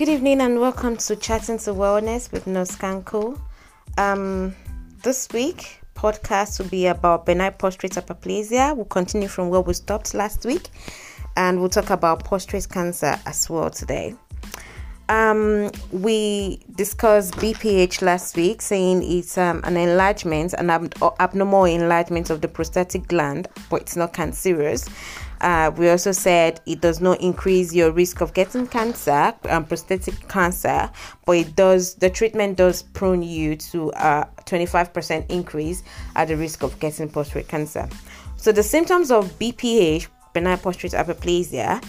Good evening and welcome to Chatting to Wellness with Noskanko. Um, this week, podcast will be about benign prostate hyperplasia. We'll continue from where we stopped last week, and we'll talk about prostate cancer as well today. Um, we discussed BPH last week, saying it's um, an enlargement, an ab- abnormal enlargement of the prostatic gland, but it's not cancerous. Uh, we also said it does not increase your risk of getting cancer, um, prostatic cancer, but it does. The treatment does prone you to a 25% increase at the risk of getting prostate cancer. So the symptoms of BPH, benign prostate hyperplasia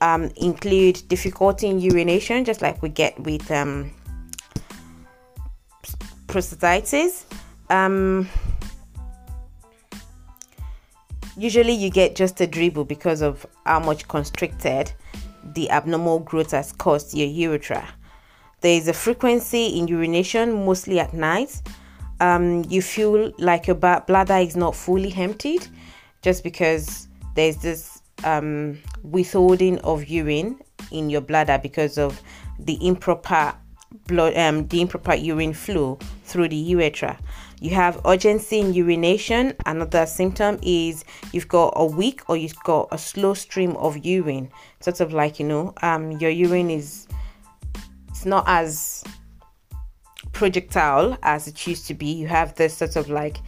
um, include difficulty in urination, just like we get with um, prostatitis. Um, usually, you get just a dribble because of how much constricted the abnormal growth has caused your urethra. There is a frequency in urination, mostly at night. Um, you feel like your bladder is not fully emptied just because there's this um, withholding of urine in your bladder because of the improper blood um, the improper urine flow through the urethra. You have urgency in urination. Another symptom is you've got a weak or you've got a slow stream of urine. Sort of like you know um, your urine is it's not as projectile as it used to be. You have this sort of like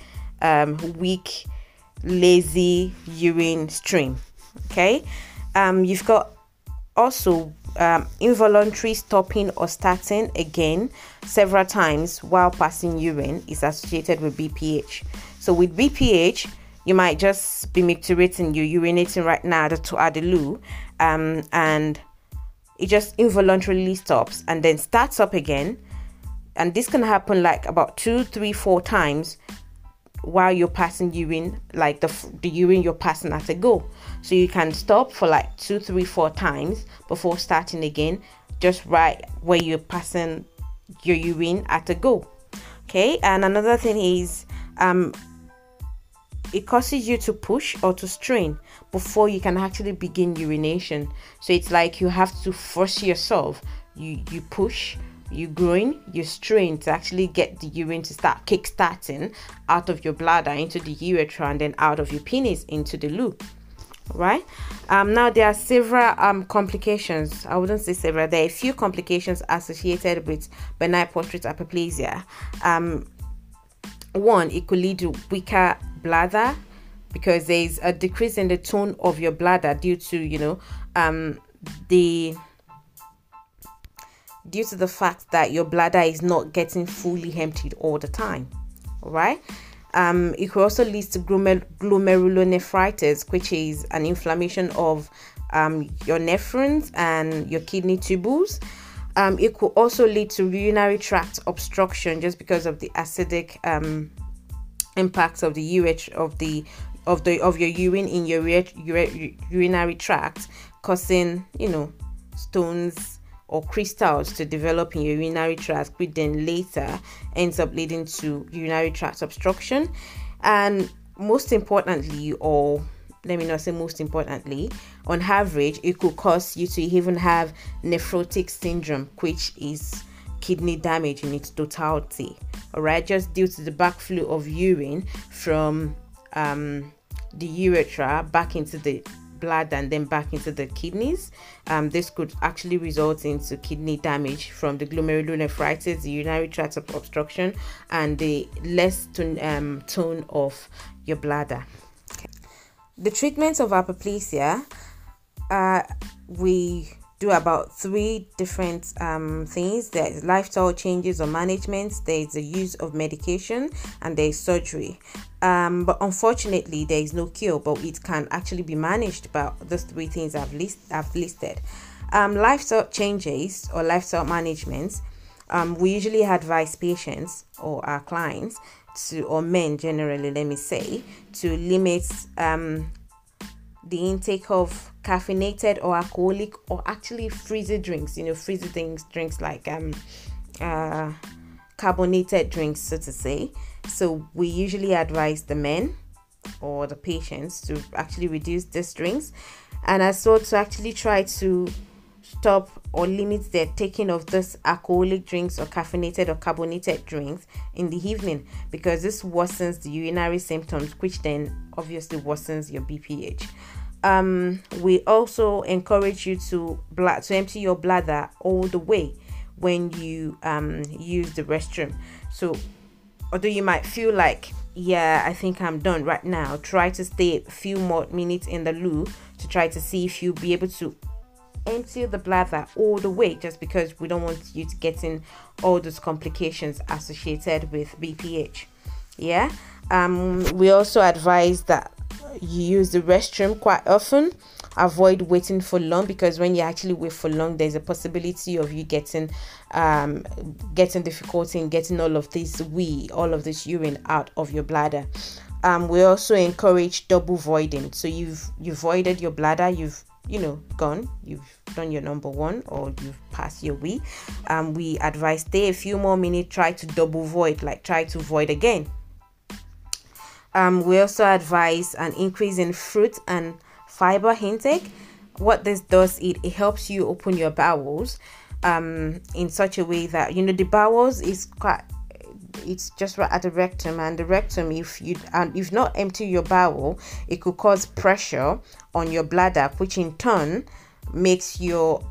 um, weak lazy urine stream. Okay? Um, you've got also um, involuntary stopping or starting again several times while passing urine is associated with BPH. So with BPH, you might just be micturating, you're urinating right now to add the loo, um, and it just involuntarily stops and then starts up again. And this can happen like about two, three, four times while you're passing urine, like the, the urine you're passing at a go. So you can stop for like two, three, four times before starting again, just right where you're passing your urine at a go. Okay, and another thing is um it causes you to push or to strain before you can actually begin urination. So it's like you have to force yourself. You you push you growing, you're strain to actually get the urine to start kick starting out of your bladder into the urethra and then out of your penis into the loo right? Um, now there are several um, complications. I wouldn't say several. There are a few complications associated with benign prostate hyperplasia. Um, one it could lead to weaker bladder because there is a decrease in the tone of your bladder due to you know um, the due to the fact that your bladder is not getting fully emptied all the time all right um, it could also lead to glomerulonephritis, which is an inflammation of um, your nephrons and your kidney tubules. Um, it could also lead to urinary tract obstruction just because of the acidic um, impacts of the urethra of the of the of your urine in your urinary tract, causing you know stones or crystals to develop in your urinary tract, which then later ends up leading to urinary tract obstruction. And most importantly, or let me not say most importantly, on average, it could cause you to even have nephrotic syndrome, which is kidney damage in its totality. All right, just due to the backflow of urine from um, the urethra back into the blood and then back into the kidneys. Um, this could actually result into kidney damage from the glomerulonephritis, the urinary tract obstruction, and the less tone, um, tone of your bladder. Okay. The treatment of hyperplasia, uh, we do about three different um, things. There's lifestyle changes or management there's the use of medication and there's surgery. Um, but unfortunately there is no cure but it can actually be managed by those three things i've, list, I've listed. Um, lifestyle changes or lifestyle management um, we usually advise patients or our clients to or men generally let me say to limit um, the intake of caffeinated or alcoholic or actually frizzy drinks you know frizzy things drinks like um uh carbonated drinks so to say. So we usually advise the men or the patients to actually reduce these drinks and as well to actually try to stop or limit their taking of this alcoholic drinks or caffeinated or carbonated drinks in the evening because this worsens the urinary symptoms which then obviously worsens your bph um, we also encourage you to blood to empty your bladder all the way when you um, use the restroom so although you might feel like yeah i think i'm done right now try to stay a few more minutes in the loo to try to see if you'll be able to empty the bladder all the way just because we don't want you to get in all those complications associated with BPH. Yeah. Um, we also advise that you use the restroom quite often. Avoid waiting for long because when you actually wait for long, there's a possibility of you getting um, getting difficulty in getting all of this wee, all of this urine out of your bladder. Um, we also encourage double voiding. So you've you voided your bladder, you've you know gone you've done your number one or you've passed your wee um we advise stay a few more minutes try to double void like try to void again um we also advise an increase in fruit and fiber intake. What this does it, it helps you open your bowels um in such a way that you know the bowels is quite it's just right at the rectum and the rectum if you and if not empty your bowel it could cause pressure on your bladder which in turn makes your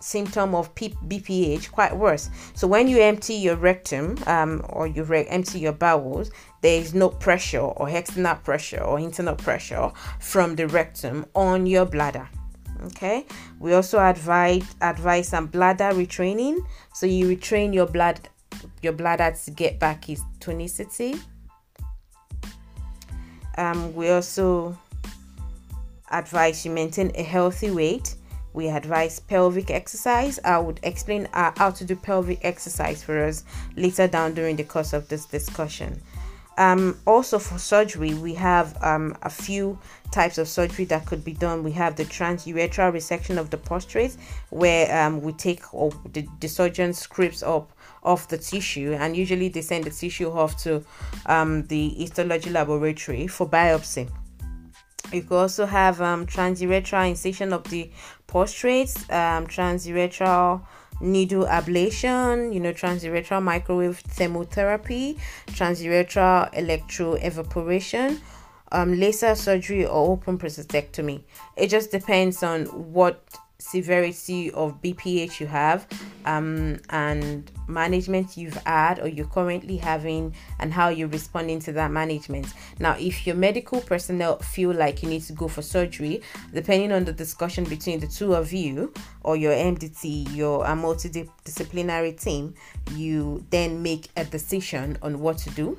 symptom of BPH quite worse. So when you empty your rectum um, or you re- empty your bowels, there is no pressure or external pressure or internal pressure from the rectum on your bladder. Okay. We also advise advise some bladder retraining. So you retrain your blood your bladder to get back its tonicity. Um, we also advise you maintain a healthy weight. We advise pelvic exercise. I would explain uh, how to do pelvic exercise for us later down during the course of this discussion. Um, also, for surgery, we have um, a few types of surgery that could be done. We have the transurethral resection of the prostate, where um, we take or the, the surgeon scrapes up off the tissue, and usually they send the tissue off to um, the histology laboratory for biopsy. You could also have um, transurethral incision of the prostate, um, transurethral needle ablation, you know, transurethral microwave thermotherapy, transurethral electroevaporation, um, laser surgery, or open prostatectomy. It just depends on what severity of BPH you have um, and management you've had or you're currently having and how you're responding to that management. Now, if your medical personnel feel like you need to go for surgery, depending on the discussion between the two of you or your MDT, your uh, multidisciplinary team, you then make a decision on what to do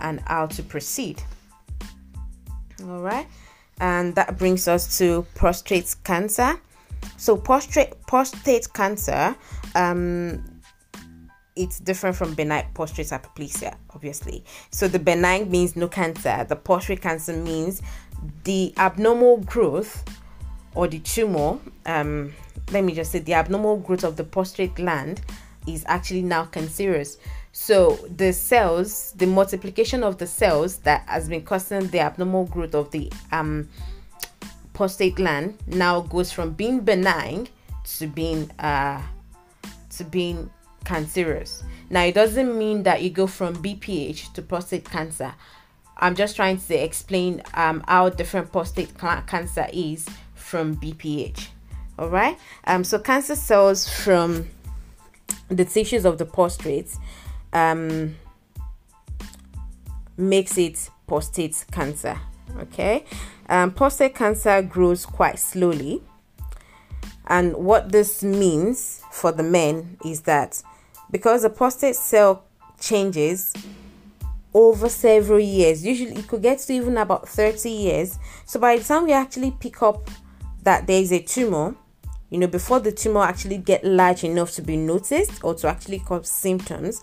and how to proceed. All right. And that brings us to prostate cancer. So prostate prostate cancer, um, it's different from benign prostate hyperplasia, obviously. So the benign means no cancer. The prostate cancer means the abnormal growth or the tumor. Um, let me just say the abnormal growth of the prostate gland is actually now cancerous. So the cells, the multiplication of the cells that has been causing the abnormal growth of the um prostate gland now goes from being benign to being uh to being cancerous. Now it doesn't mean that you go from BPH to prostate cancer. I'm just trying to explain um how different prostate cancer is from BPH. All right. Um. So cancer cells from the tissues of the prostate um makes it prostate cancer. Okay. Um, prostate cancer grows quite slowly. And what this means for the men is that because the prostate cell changes over several years, usually it could get to even about 30 years. So by the time we actually pick up that there is a tumor, you know, before the tumor actually get large enough to be noticed or to actually cause symptoms,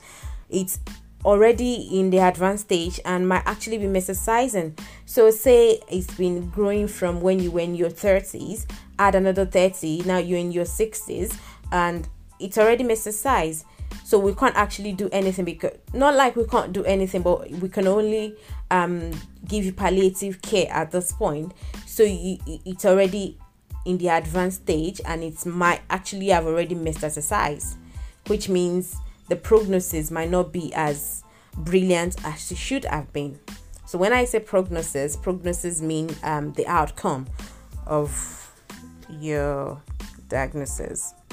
it's already in the advanced stage and might actually be metastasizing. So say it's been growing from when you were in your 30s, add another 30, now you're in your 60s and it's already metastasized. So we can't actually do anything because not like we can't do anything, but we can only um, give you palliative care at this point. So you, it's already in the advanced stage and it might actually have already metastasized, which means the prognosis might not be as brilliant as it should have been. So when I say prognosis, prognosis mean um, the outcome of your diagnosis.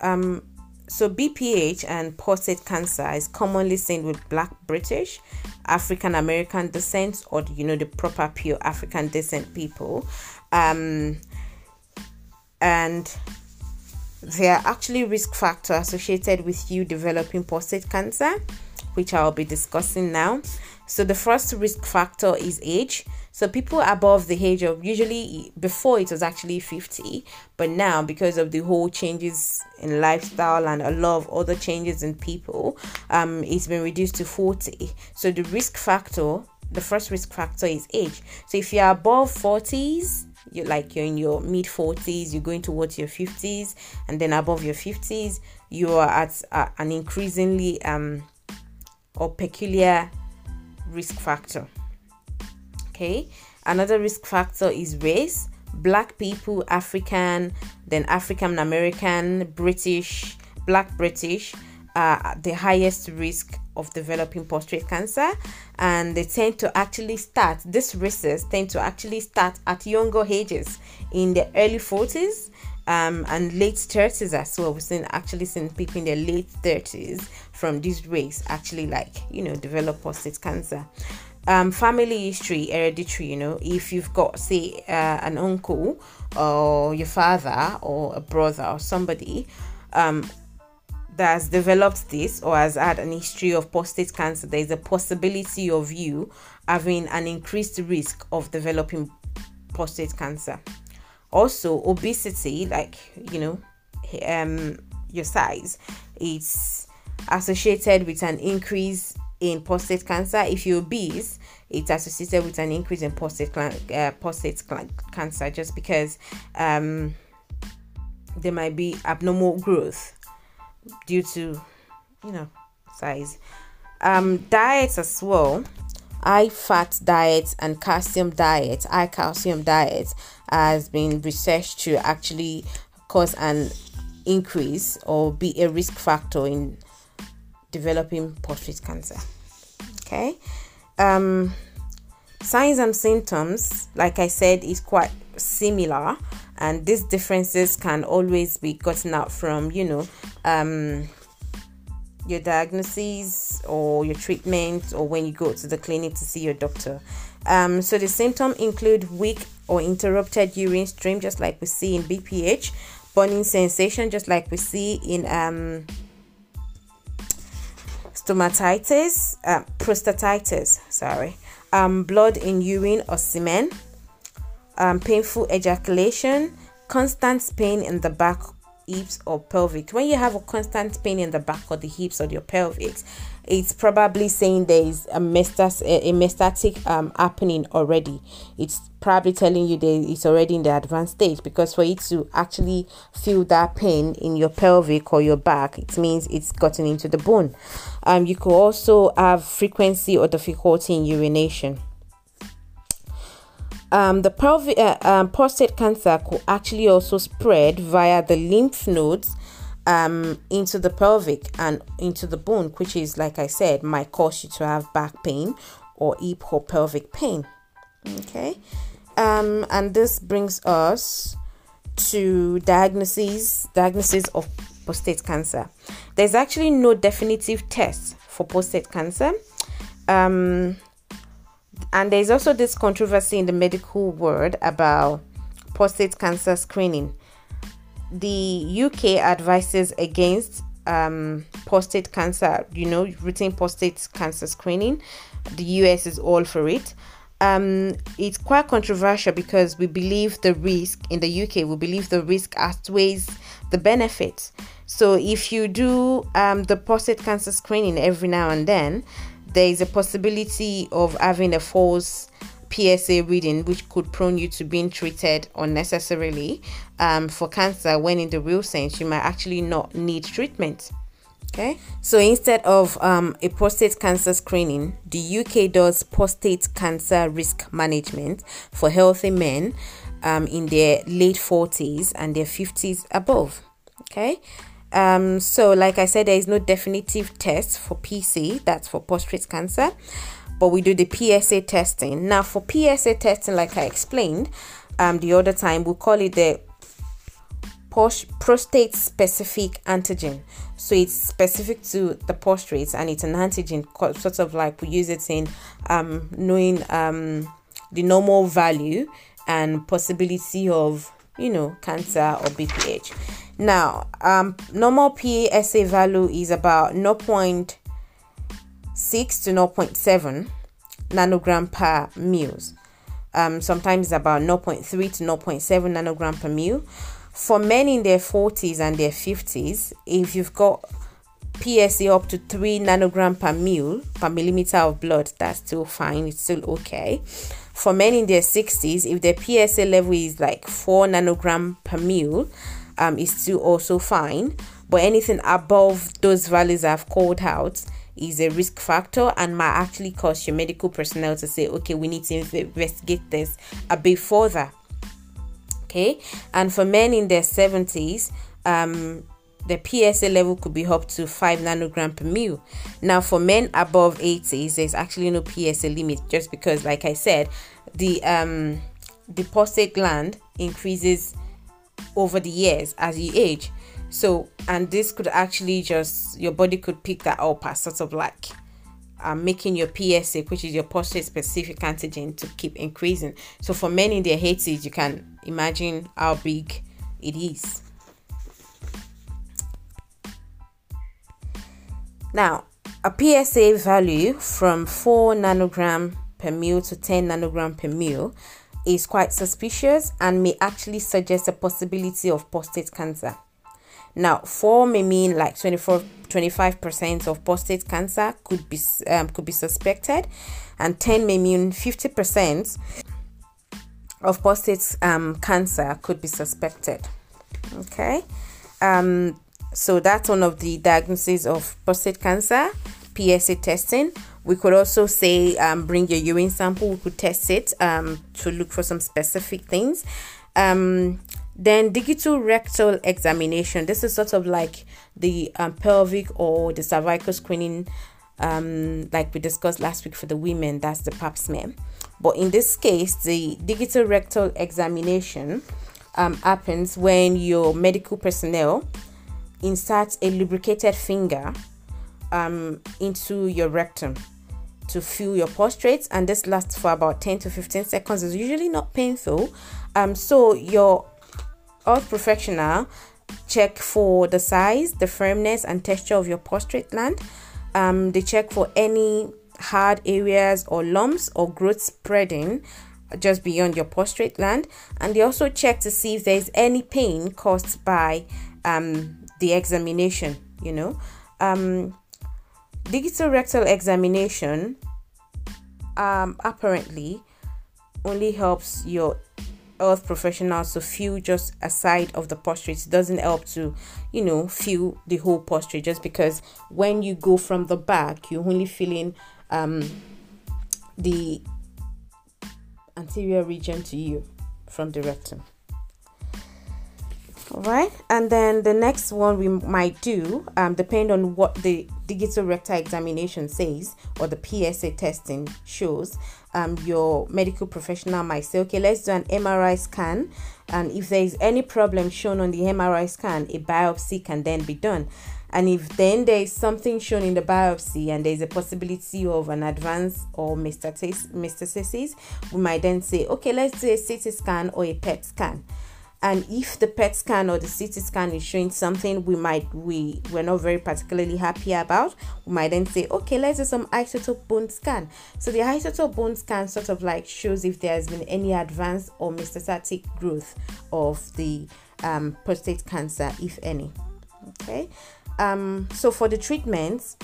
Um, so BPH and prostate cancer is commonly seen with Black British, African American descent, or you know the proper pure African descent people, um, and there are actually risk factors associated with you developing prostate cancer, which I'll be discussing now. So the first risk factor is age. So people above the age of usually before it was actually 50, but now because of the whole changes in lifestyle and a lot of other changes in people, um, it's been reduced to 40. So the risk factor, the first risk factor is age. So if you're above 40s, you're like you're in your mid 40s, you're going towards your 50s, and then above your 50s, you are at uh, an increasingly um or peculiar risk factor. Okay, another risk factor is race. Black people, African, then African American, British, Black British are the highest risk of developing prostate cancer and they tend to actually start these risks tend to actually start at younger ages in the early 40s um, and late 30s as well. We've seen actually seen people in their late 30s from this race actually like you know develop prostate cancer. Um, family history, hereditary. You know, if you've got say uh, an uncle or your father or a brother or somebody um, that has developed this or has had an history of prostate cancer, there is a possibility of you having an increased risk of developing prostate cancer. Also, obesity, like you know, um, your size, it's associated with an increase in prostate cancer. If you're obese, it's associated with an increase in prostate uh, prostate cancer, just because um, there might be abnormal growth due to you know size um diets as well high fat diets and calcium diet. High calcium diet has been researched to actually cause an increase or be a risk factor in developing prostate cancer. Okay? Um signs and symptoms like i said is quite similar and these differences can always be gotten out from you know um, your diagnosis or your treatment or when you go to the clinic to see your doctor. Um, so the symptoms include weak or interrupted urine stream just like we see in bph burning sensation just like we see in um, stomatitis uh, prostatitis sorry um, blood in urine or semen um, painful ejaculation, constant pain in the back, hips, or pelvic. When you have a constant pain in the back or the hips or your pelvis, it's probably saying there is a, mestas- a metastatic um, happening already. It's probably telling you that it's already in the advanced stage because for it to actually feel that pain in your pelvic or your back, it means it's gotten into the bone. Um, you could also have frequency or difficulty in urination um, the uh, um, prostate cancer could actually also spread via the lymph nodes um, into the pelvic and into the bone, which is, like I said, might cause you to have back pain or hip or pelvic pain. Okay, um, and this brings us to diagnosis diagnosis of prostate cancer. There's actually no definitive test for prostate cancer. Um, and there's also this controversy in the medical world about prostate cancer screening. The UK advises against um, prostate cancer, you know, routine prostate cancer screening. The US is all for it. Um, it's quite controversial because we believe the risk in the UK, we believe the risk outweighs the benefit. So if you do um, the prostate cancer screening every now and then, there is a possibility of having a false PSA reading, which could prone you to being treated unnecessarily um, for cancer, when in the real sense, you might actually not need treatment. Okay, so instead of um, a prostate cancer screening, the UK does prostate cancer risk management for healthy men um, in their late 40s and their 50s above. Okay, um, so like I said, there is no definitive test for PC, that's for prostate cancer, but we do the PSA testing. Now, for PSA testing, like I explained um, the other time, we call it the prostate specific antigen. So it's specific to the prostate and it's an antigen, sort of like we use it in um, knowing um, the normal value and possibility of, you know, cancer or BPH. Now, um, normal PSA value is about 0.6 to 0.7 nanogram per mils. Um, sometimes about 0.3 to 0.7 nanogram per mil for men in their 40s and their 50s, if you've got PSA up to 3 nanogram per mil per millimeter of blood, that's still fine, it's still okay. For men in their 60s, if their PSA level is like 4 nanogram per mil, um, is still also fine. But anything above those values I've called out is a risk factor and might actually cause your medical personnel to say, okay, we need to investigate this a bit further okay and for men in their 70s um the PSA level could be up to 5 nanogram per mil. Now, for men above 80s, there's actually no PSA limit just because, like I said, the um, gland increases over the years as you age. So, and this could actually just your body could pick that up as sort of like um, making your PSA, which is your prostate specific antigen, to keep increasing. So, for men in their 80s, you can Imagine how big it is. Now, a PSA value from 4 nanogram per mil to 10 nanogram per mil is quite suspicious and may actually suggest a possibility of prostate cancer. Now, 4 may mean like 24 25% of prostate cancer could be um, could be suspected and 10 may mean 50% of prostate um, cancer could be suspected. Okay, um, so that's one of the diagnoses of prostate cancer. PSA testing. We could also say um, bring your urine sample. We could test it um, to look for some specific things. Um, then digital rectal examination. This is sort of like the um, pelvic or the cervical screening, um, like we discussed last week for the women. That's the Pap smear. But in this case, the digital rectal examination um, happens when your medical personnel inserts a lubricated finger um, into your rectum to feel your prostate, and this lasts for about 10 to 15 seconds. It's usually not painful. Um, so your health professional check for the size, the firmness, and texture of your prostate gland. Um, they check for any hard areas or lumps or growth spreading just beyond your prostate gland and they also check to see if there's any pain caused by um, the examination you know um, digital rectal examination um, apparently only helps your health professionals to feel just a side of the prostate. It doesn't help to, you know, feel the whole prostate just because when you go from the back, you're only feeling um, the anterior region to you from the rectum. All right, and then the next one we might do, um, on what the digital rectal examination says or the PSA testing shows. Um, your medical professional might say, okay, let's do an MRI scan, and if there is any problem shown on the MRI scan, a biopsy can then be done. And if then there is something shown in the biopsy and there is a possibility of an advance or metastasis, we might then say, okay, let's do a CT scan or a PET scan. And if the PET scan or the CT scan is showing something we might we we're not very particularly happy about, we might then say, okay, let's do some isotope bone scan. So the isotope bone scan sort of like shows if there has been any advance or metastatic growth of the um, prostate cancer, if any. Okay. Um, so for the treatments,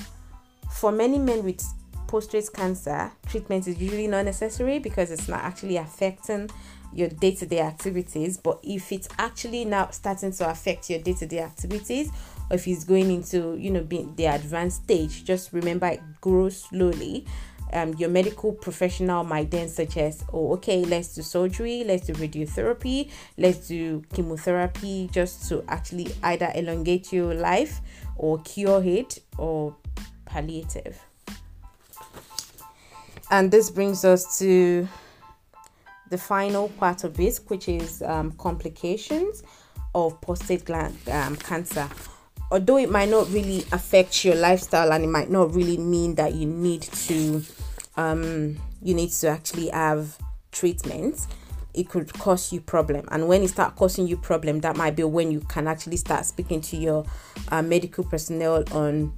for many men with prostate cancer, treatment is usually not necessary because it's not actually affecting your day-to-day activities but if it's actually now starting to affect your day-to-day activities or if it's going into you know being the advanced stage just remember it grows slowly um, your medical professional might then suggest, oh, okay, let's do surgery, let's do radiotherapy, let's do chemotherapy, just to actually either elongate your life or cure it or palliative. And this brings us to the final part of this, which is um, complications of prostate gland um, cancer. Although it might not really affect your lifestyle and it might not really mean that you need to um, you need to actually have treatment it could cause you problem and when it start causing you problem that might be when you can actually start speaking to your uh, medical personnel on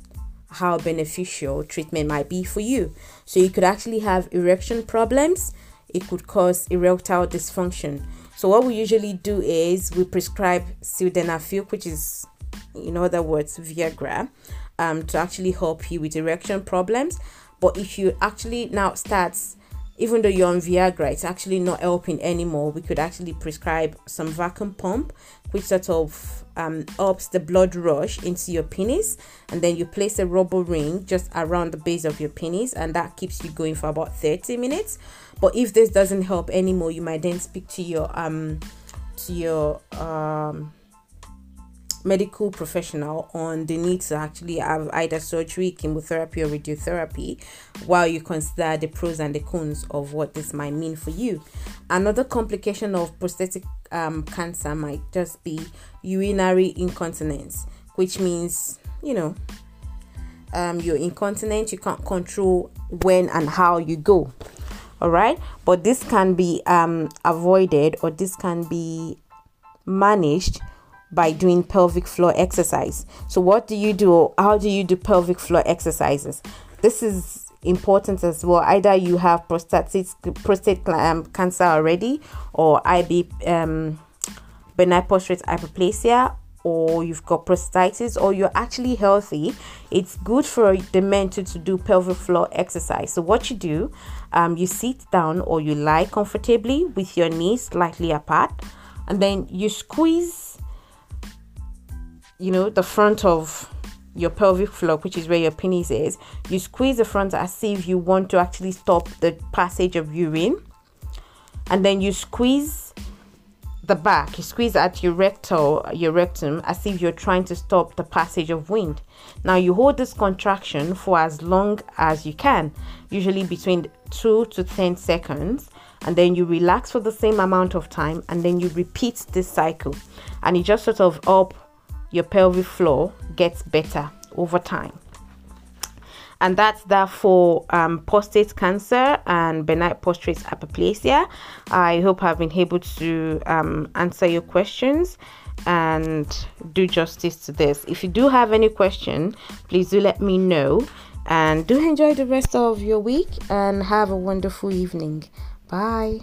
how beneficial treatment might be for you so you could actually have erection problems it could cause erectile dysfunction so what we usually do is we prescribe sildenafil which is in other words viagra um, to actually help you with erection problems but if you actually now start, even though you're on Viagra, it's actually not helping anymore. We could actually prescribe some vacuum pump, which sort of um, ups the blood rush into your penis, and then you place a rubber ring just around the base of your penis, and that keeps you going for about 30 minutes. But if this doesn't help anymore, you might then speak to your um to your um medical professional on the need to actually have either surgery, chemotherapy, or radiotherapy while you consider the pros and the cons of what this might mean for you. Another complication of prostatic um, cancer might just be urinary incontinence, which means, you know, um, you're incontinent, you can't control when and how you go. All right, but this can be um, avoided or this can be managed by doing pelvic floor exercise. So, what do you do? How do you do pelvic floor exercises? This is important as well. Either you have prostate prostate um, cancer already, or IB um, benign prostate hyperplasia, or you've got prostatitis, or you're actually healthy. It's good for the men to, to do pelvic floor exercise. So, what you do, um, you sit down or you lie comfortably with your knees slightly apart, and then you squeeze you know, the front of your pelvic floor, which is where your penis is, you squeeze the front as if you want to actually stop the passage of urine. And then you squeeze the back, you squeeze at your rectal, your rectum, as if you're trying to stop the passage of wind. Now you hold this contraction for as long as you can, usually between 2 to 10 seconds, and then you relax for the same amount of time, and then you repeat this cycle. And it just sort of up your pelvic floor gets better over time. And that's that for um, prostate cancer and benign prostate hyperplasia. I hope I've been able to um, answer your questions and do justice to this. If you do have any question, please do let me know. And do enjoy the rest of your week and have a wonderful evening. Bye.